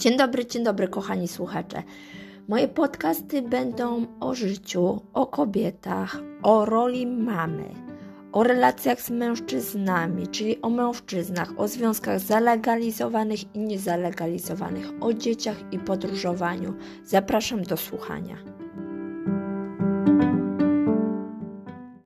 Dzień dobry, dzień dobry, kochani słuchacze. Moje podcasty będą o życiu, o kobietach, o roli mamy, o relacjach z mężczyznami, czyli o mężczyznach, o związkach zalegalizowanych i niezalegalizowanych, o dzieciach i podróżowaniu. Zapraszam do słuchania.